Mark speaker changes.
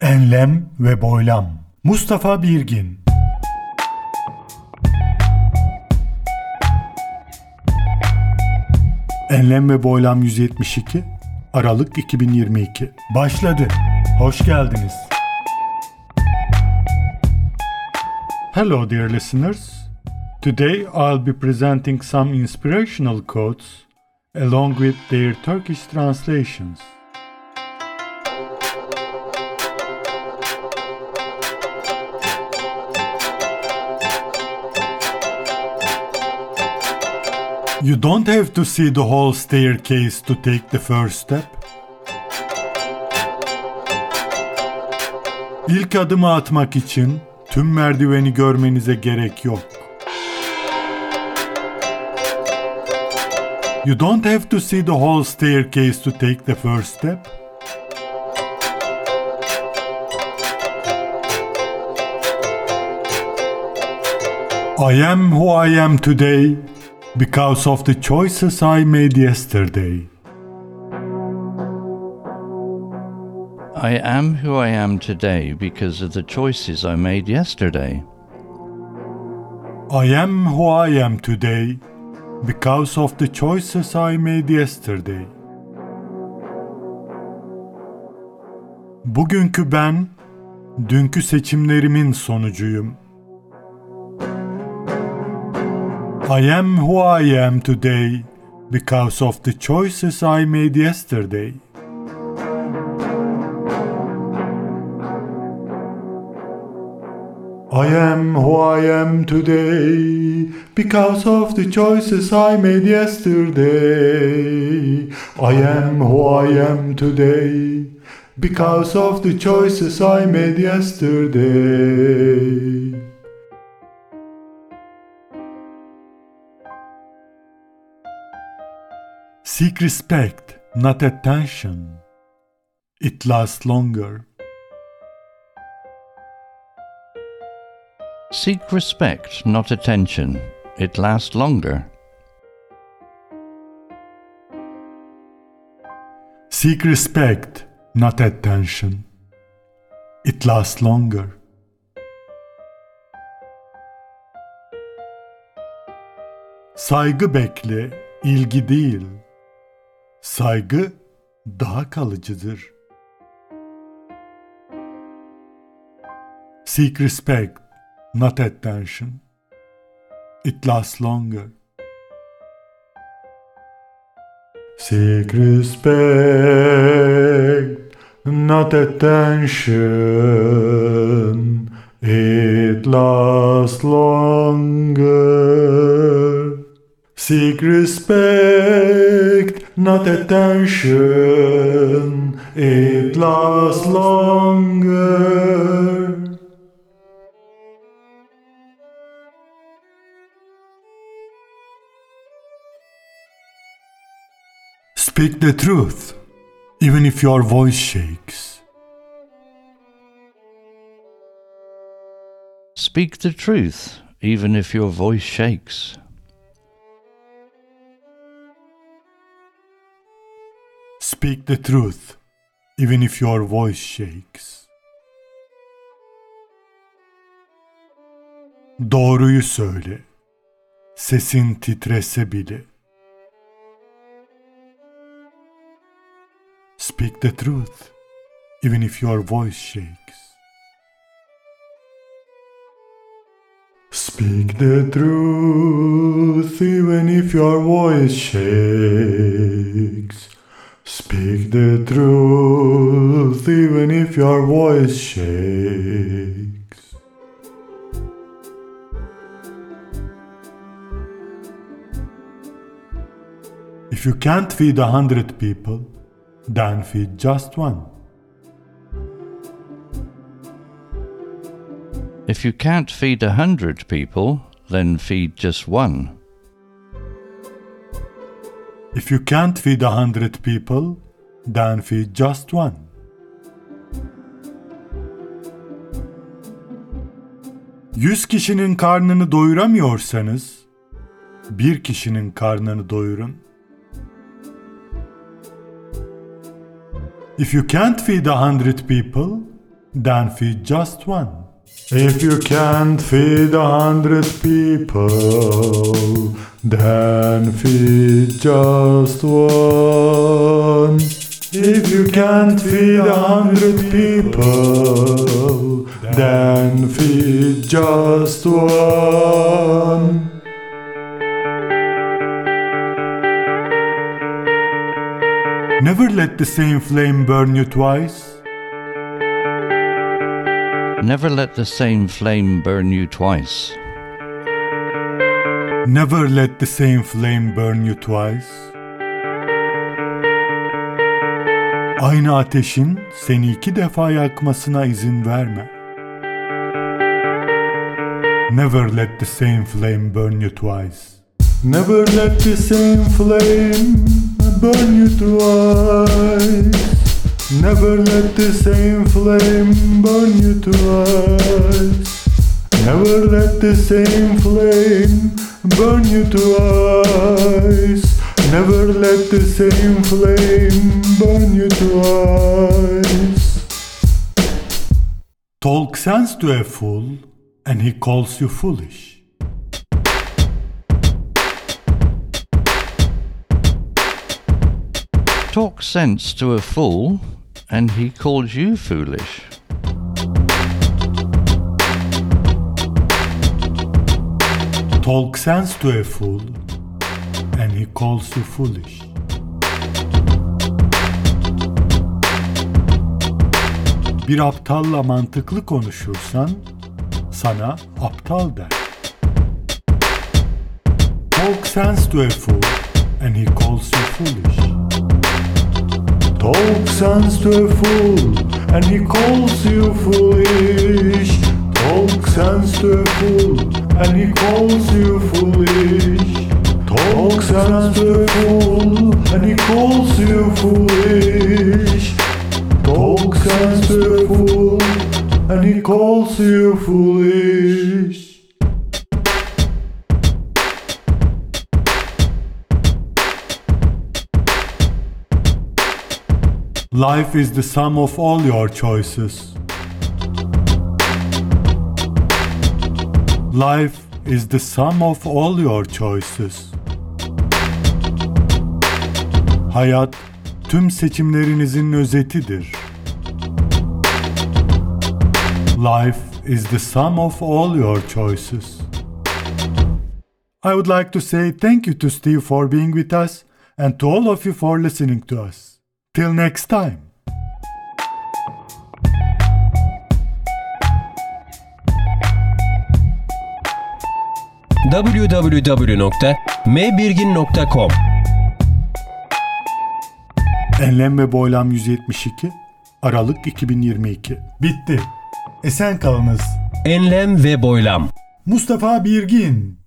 Speaker 1: Enlem ve Boylam Mustafa Birgin Enlem ve Boylam 172 Aralık 2022 Başladı. Hoş geldiniz. Hello dear listeners. Today I'll be presenting some inspirational quotes along with their Turkish translations. You don't have to see the whole staircase to take the first step. İlk adımı atmak için tüm merdiveni görmenize gerek yok. You don't have to see the whole staircase to take the first step. I am who I am today because of the choices I made yesterday.
Speaker 2: I am who I am today because of the choices I made yesterday.
Speaker 1: I am who I am today because of the choices I made yesterday. Bugünkü ben, dünkü seçimlerimin sonucuyum. I am who I am today because of the choices I made yesterday. I am who I am today because of the choices I made yesterday. I am who I am today because of the choices I made yesterday. Seek respect, not attention. It lasts longer.
Speaker 2: Seek respect, not attention. It lasts longer.
Speaker 1: Seek respect, not attention. It lasts longer. Saygı bekle, ilgi değil. Saygı daha kalıcıdır. Seek respect, not attention. It lasts longer. Seek respect, not attention. It lasts longer. Seek respect, not attention. It lasts longer. Speak the truth, even if your voice shakes.
Speaker 2: Speak the truth, even if your voice shakes.
Speaker 1: Speak the truth, even if your voice shakes. Doğruyu söyle, sesin titrese bile. Speak the truth, even if your voice shakes. Speak the truth, even if your voice shakes. Truth, even if your voice shakes. If you can't feed a hundred people, then feed just one.
Speaker 2: If you can't feed a hundred people, then feed just one.
Speaker 1: If you can't feed a hundred people, feed just one. Yüz kişinin karnını doyuramıyorsanız, bir kişinin karnını doyurun. If you can't feed a hundred people, then feed just one. If you can't feed a hundred people, then feed just one. If you can't feed a hundred people, then feed just one. Never let the same flame burn you twice.
Speaker 2: Never let the same flame burn you twice.
Speaker 1: Never let the same flame burn you twice. Aynı ateşin seni iki defa yakmasına izin verme. Never let the same flame burn you twice. Never let the same flame burn you twice. Never let the same flame burn you twice. Never let the same flame burn you twice. Never let the same flame burn you twice. Talk sense to a fool, and he calls you foolish.
Speaker 2: Talk sense to a fool, and he calls you foolish.
Speaker 1: Talk sense to a fool, and he calls you foolish. Bir aptalla mantıklı konuşursan sana aptal der. Talk sense to a fool, and he calls you foolish. Talk sense to a fool, and he calls you foolish. Talk sense to a fool, and he calls you foolish. Talk a fool, and he calls you foolish. Talk a fool, and he calls you foolish. Life is the sum of all your choices. Life is the sum of all your choices. Hayat tüm seçimlerinizin özetidir. Life is the sum of all your choices. I would like to say thank you to Steve for being with us and to all of you for listening to us. Till next time.
Speaker 3: www.mbirgin.com
Speaker 1: Enlem ve Boylam 172 Aralık 2022 Bitti. Esen kalınız.
Speaker 3: Enlem ve boylam.
Speaker 1: Mustafa Birgin